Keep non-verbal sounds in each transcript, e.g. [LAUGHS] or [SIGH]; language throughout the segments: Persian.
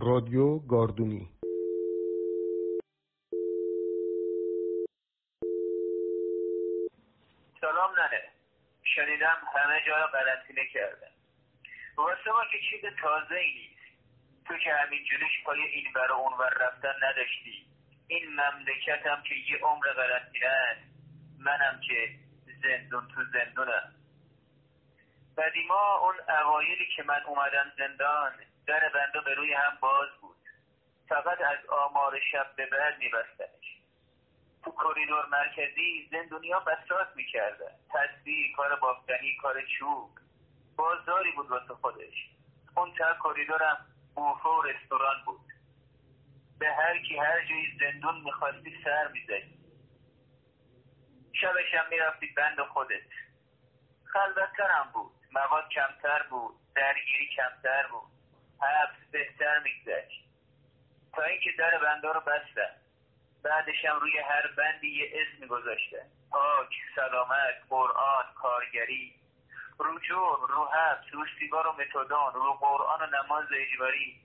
رادیو گاردونی. سلام ننه. شنیدم همه جا را قرنطینه کردن واسه ما که چیز تازه ای نیست. تو که همین جلوش پای این بر اون ور رفتن نداشتی. این مملکتم که یه عمر قرنطینه است. منم که زندون تو زندونم. قدیما اون اوایلی که من اومدم زندان در بنده به روی هم باز بود. فقط از آمار شب به بعد میبستنش. تو کریدور مرکزی زندونیا بسات می‌کردن. تصویر کار بافتنی کار چوب. بازداری بود واسه خودش. اون تا کریدورم بوفه و رستوران بود. به هر کی هر جایی زندون می‌خواستی سر می‌زدی. شبش هم می‌رفتی بند خودت. خلوتتر هم بود. مواد کمتر بود. درگیری کمتر بود. حبس بهتر میگذشت. تا اینکه در بنده رو بستن. بعدش هم روی هر بندی یه اسم گذاشتن. پاک سلامت قرآن کارگری. رو جرم رو حبس رو سیگار و متادان رو قرآن و نماز اجباری.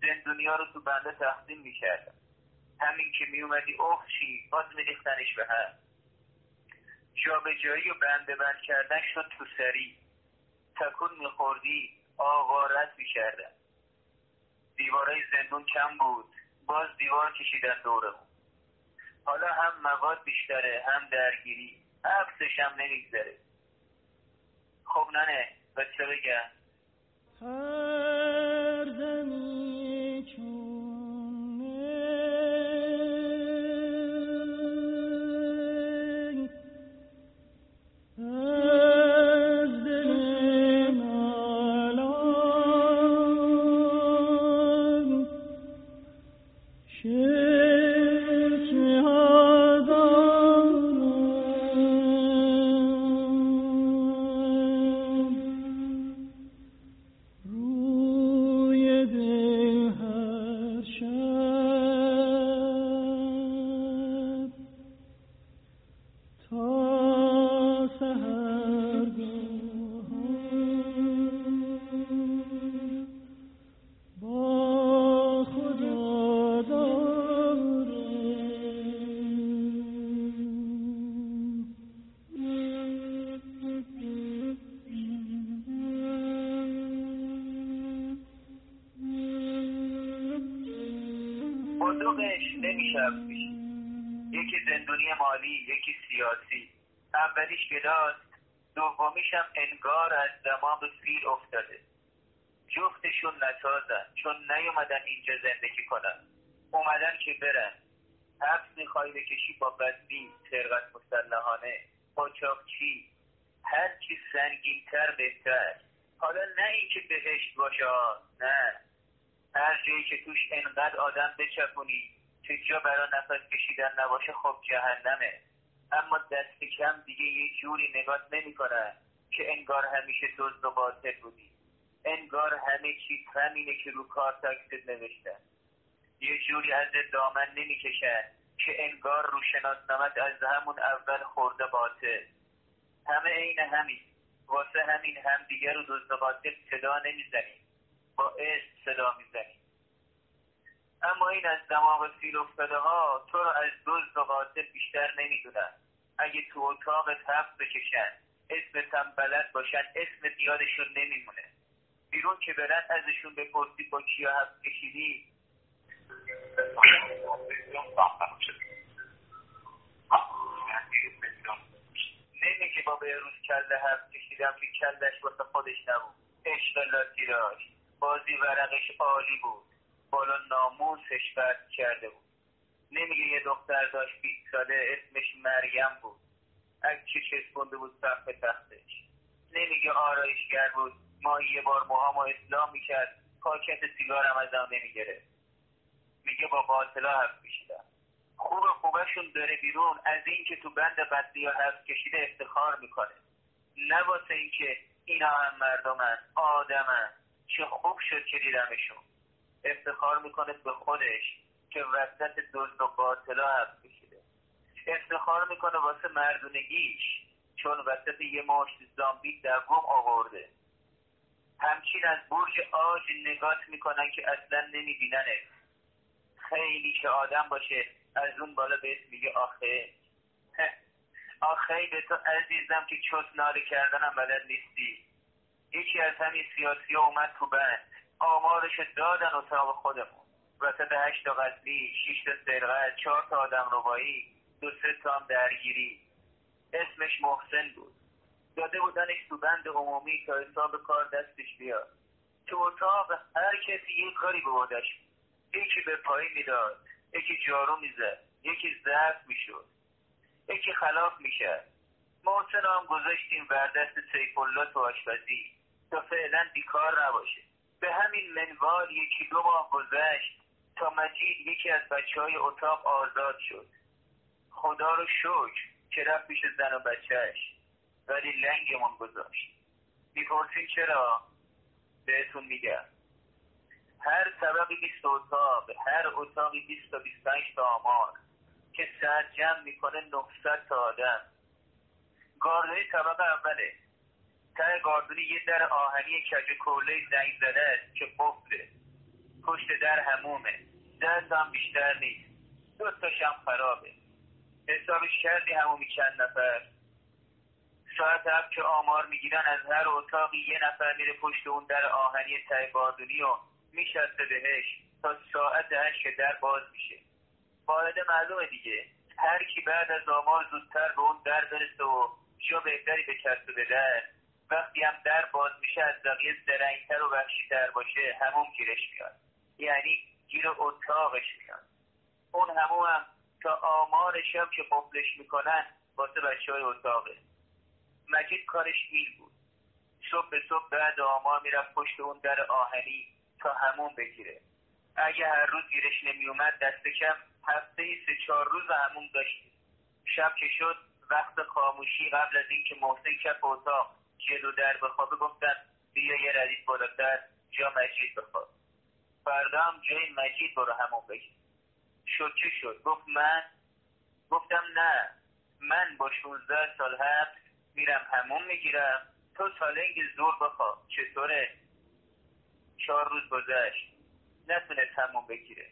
زندونیا رو تو بنده تقسیم می‌کردن. همین که میومدی اوه چی؟ باز میریختنش به هم جابجایی و بنده بند کردن شد تو سری. تکون میخوردی آوارت می‌کردن. دیوارای زندون کم بود. باز دیوار کشیدن دورمون حالا هم مواد بیشتره هم درگیری. عکسش هم نمیگذره. خب ننه بچه بگم. زندونی مالی یکی سیاسی. اولیش گداست دومیش هم انگار از دماغ فیل افتاده. جفتشون نسازن چون نیومدن اینجا زندگی کنن. اومدن که برن. حبس می‌خوای بکشی با بدبی سرقت مسلحانه چی هر چی سنگینتر بهتر. حالا نه اینکه بهشت باشه نه. هر جایی که توش انقدر آدم بچپونی که جا برای نفس کشیدن نباشه خب جهنمه. اما دست کم دیگه یه جوری نگات نمی‌کنن که انگار همیشه دزد و باطل بودی. انگار همه چیز همینه که رو کار تاکسید نوشتن. یه جوری از دامن نمی‌کشن که انگار رو شناسنامت از همون اول خورده باطل. همه عین همین. واسه همین همدیگه رو دزد و باطل صدا نمی‌زنیم با اسم صدا می‌زنیم اما این از دماغ سیل افتاده ها تو رو از دزد و قاتل بیشتر نمی‌دونن. اگه تو اتاق هفت بکشن اسمت بلد باشن اسم یادشون نمیمونه. بیرون که برن ازشون بپرسی با کیا هفت کشیدی نمیگه با به روز کله هفت کشیدم که کلش واسه خودش نبود. عشق لاتیراش بازی ورقش عالی بود. بالا ناموسش برد کرده بود. نمیگه یه دختر داشت بیست ساله اسمش مریم بود. چه چسبونده بود سقف تختش. نمیگه آرایشگر بود. ما یه بار موهامو اسلام می‌کرد. پاکت سیگارم ازم نمی‌گرفت. میگه با قاتلا حرف کشیدم خوب خوبشون داره بیرون. از اینکه تو بند ها حرف کشیده افتخار می‌کنه. نه واسه اینکه اینا هم مردمن آدمن. چه خوب شد که دیدمشون. افتخار می‌کنه به خودش که وسط دزد و قاتلا حرف کشیده افتخار می‌کنه واسه مردونگیش چون وسط یه مشت زامبی دوم آورده. همچین از برج آج نگات می‌کنن که اصلا نمیبیننه. خیلی که آدم باشه از اون بالا بهت میگه آخه. [LAUGHS] آخه به تو عزیزم که چوس ناله کردنم بلد نیستی. یکی از همین سیاسی اومد تو بند. آمارش دادن اتاق خودمون. وسط هشت تا قتلی شیش تا سرقت چهار تا آدم روایی دو سه تا هم درگیری. اسمش محسن بود. داده بودنش تو بند عمومی تا حساب کار دستش بیاد. تو اتاق هر کسی یه کاری به بودش یکی به پایی می‌داد یکی جارو می‌زد یکی ضعف می‌شد یکی خلاف می‌شد محسن هم گذاشتیم وردست سیف الله تو آشپزی تا فعلا بیکار نباشه. به همین منوال یکی دو ماه گذشت تا مجید یکی از بچه های اتاق آزاد شد. خدا رو شکر که رفت پیش زن و بچهش ولی لنگمون گذاشت. می‌پرسین چرا؟ بهتون میگم. هر طبقی بیست اتاق هر اتاقی بیست تا بیست پنج تا آمار که سر جمع می‌کنه نهصد تا آدم. گاردونی طبقه اوله. ته گاردونی یه در آهنی کج کوله زنگ زده است که قفله. پشت در همومه. دست هم بیشتر نیست. دو تاشم خرابه. حسابش کردی همومی چند نفر؟ ساعت هم که آمار می‌گیرن از هر اتاقی یه نفر میره پشت اون در آهنی ته گاردونی و میشسته بهش تا ساعت هشت که در باز میشه. قاعده معلومه دیگه. هر کی بعد از آمار زودتر به اون در برسه و جا بهتری به کسب در وقتی هم در باز میشه از بقیه زرنگتر و وحشیتر باشه همون گیرش میاد. یعنی گیر اتاقش میاد. اون همون هم تا آمارش هم که قفلش می‌کنن واسه بچه های اتاقه. مجید کارش میل بود؟ صبح به صبح بعد آمار می‌رفت پشت اون در آهنی تا همون بگیره. اگه هر روز گیرش نمیومد دست کم هفته سه چهار روز همون داشتیم شب که شد وقت خاموشی قبل از اینکه محسن کف اتاق جلو در بخوابه گفتن بیا یه ردیف بالاتر جا مجید بخواب. فردا هم جای مجید برو همون بگیر. چه شد؟ گفت من؟ گفتم نه. من با 16 سال هفت میرم همون می‌گیرم. تو سالنگ زور بخواب. چطوره؟ چهار روز گذشت. نتونست همون بگیره.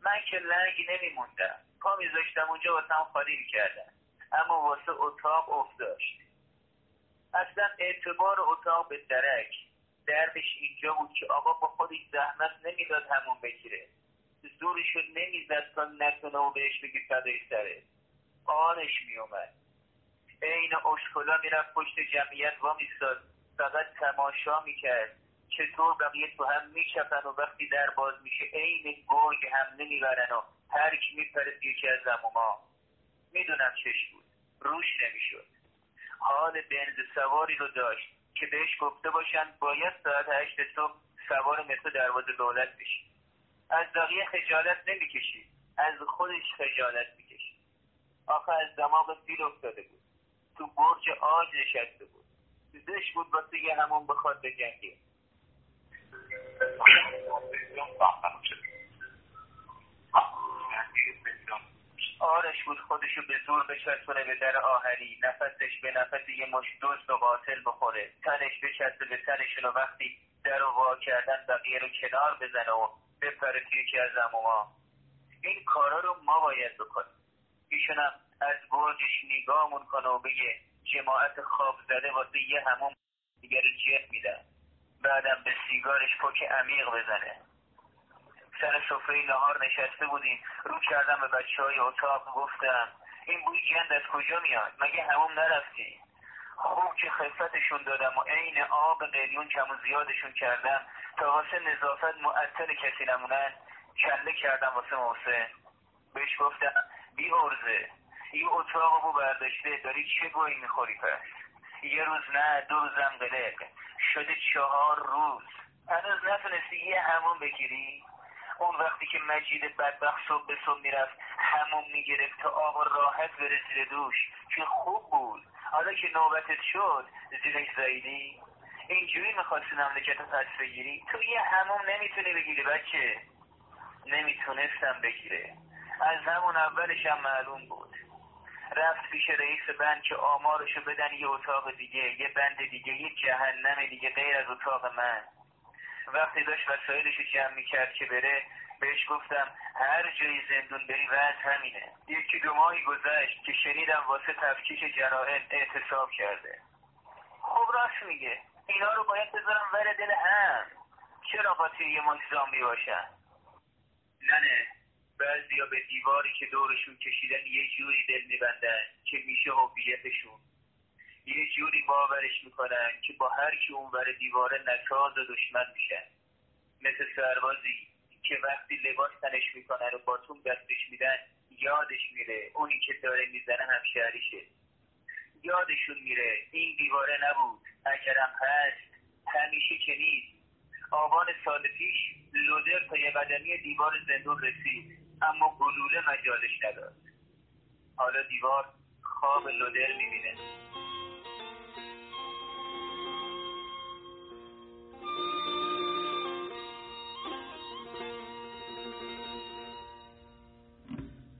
من که لنگی نمیموندم. پا میذاشتم اونجا واسم خالی می‌کردم. اما واسه اتاق افت داشت. اصلا اعتبار اتاق به درک دردش اینجا بود که آقا با خودش زحمت نمی‌داد همون بگیره. زورشو نمی‌زد تا نتونه و بهش بگی فدای سره. آنش میومد عین اشکلا می‌رفت پشت جمعیت وا میستاد فقط تماشا می‌کرد. چطور بقیه تو هم میچپن و وقتی در باز میشه عین گرگ هم نمی‌برن و هر کی میپره یکی از زموما می‌دونم چش بود. روش نمی‌شد. حال بنز سواری رو داشت که بهش گفته باشن باید ساعت هشت صبح سوار مثل دروازه دولت بشی. از بقیه خجالت نمی‌کشید از خودش خجالت می‌کشید آخه از دماغ فیل افتاده بود. تو برج آج نشسته بود. زش بود واسه یه همون بخواد بجنگه. آرش بود خودشو به زور بچسبونه به در آهنی نفسش به نفس یه مش دزد و قاتل بخوره. تنش بچسبه به تنشون و وقتی در رو وا کردن بقیه رو کنار بزنه و بپره توی یکی از اموما این کارا رو ما باید بکنیم. ایشونم از برجش نگاهمون کنه و بگه جماعت خواب زده واسه یه همون دیگر جهت میدن. بعدم به سیگارش پک عمیق بزنه. سر سفره نهار نشسته بودیم. رو کردم به بچه های اتاق گفتم این بوی گند از کجا میاد؟ مگه همون نرفتی؟ خوب که خفتشون دادم و عین آب قلیون کم و زیادشون کردم تا واسه نظافت معطل کسی نمونن. کله کردم واسه محسن. بهش گفتم بی ارزه یه اتاق بو برداشته داری چه گویی می‌خوری پس؟ یه روز نه دو روزم قلق. شده چهار روز. هنوز نتونستی یه همون بگیری؟ اون وقتی که مجید بدبخت صبح به صبح می‌رفت همون می‌گرفت تا آب راحت بره زیر دوش. که خوب بود. حالا که نوبتت شد زیرش زایدی اینجوری می‌خواستی مملکت رو پس بگیری؟ تو یه همون نمی‌تونی بگیری بچه. نمی‌تونستم بگیره. از همون اولش هم معلوم بود. رفت پیش رئیس بند که آمارشو بدن یه اتاق دیگه یه بند دیگه یه جهنم دیگه غیر از اتاق من. وقتی داشت وسایلشو جمع می‌کرد که بره بهش گفتم هر جای زندون بری وضع همینه. یکی دو ماهی گذشت که شنیدم واسه تفکیش جرائم اعتصاب کرده. خب راست میگه. اینا رو باید بذارم ور دل هم. چرا قاطی یه مش زامبی باشن؟ نه نه. بعضیا به دیواری که دورشون کشیدن یه جوری دل میبندن که میشه هویتشون یه جوری باورش می‌کنن که با هر کی ور دیواره نکاز و دشمن میشن مثل سربازی که وقتی لباس تنش می‌کنن و باتون دستش میدن یادش میره اونی که داره می‌زنه همشهریشه. یادشون میره این دیواره نبود اگرم هست همیشه که نیست. آبان سال پیش لودر تا یه قدمی دیوار زندون رسید اما گلوله مجالش نداد حالا دیوار خواب لودر می‌بینه.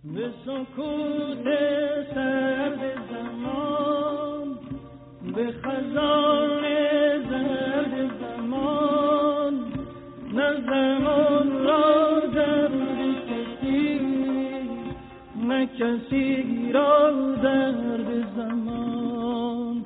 به سکوت سرد زمان به خزان زمان نه زمان را درد کسی نه را درد زمان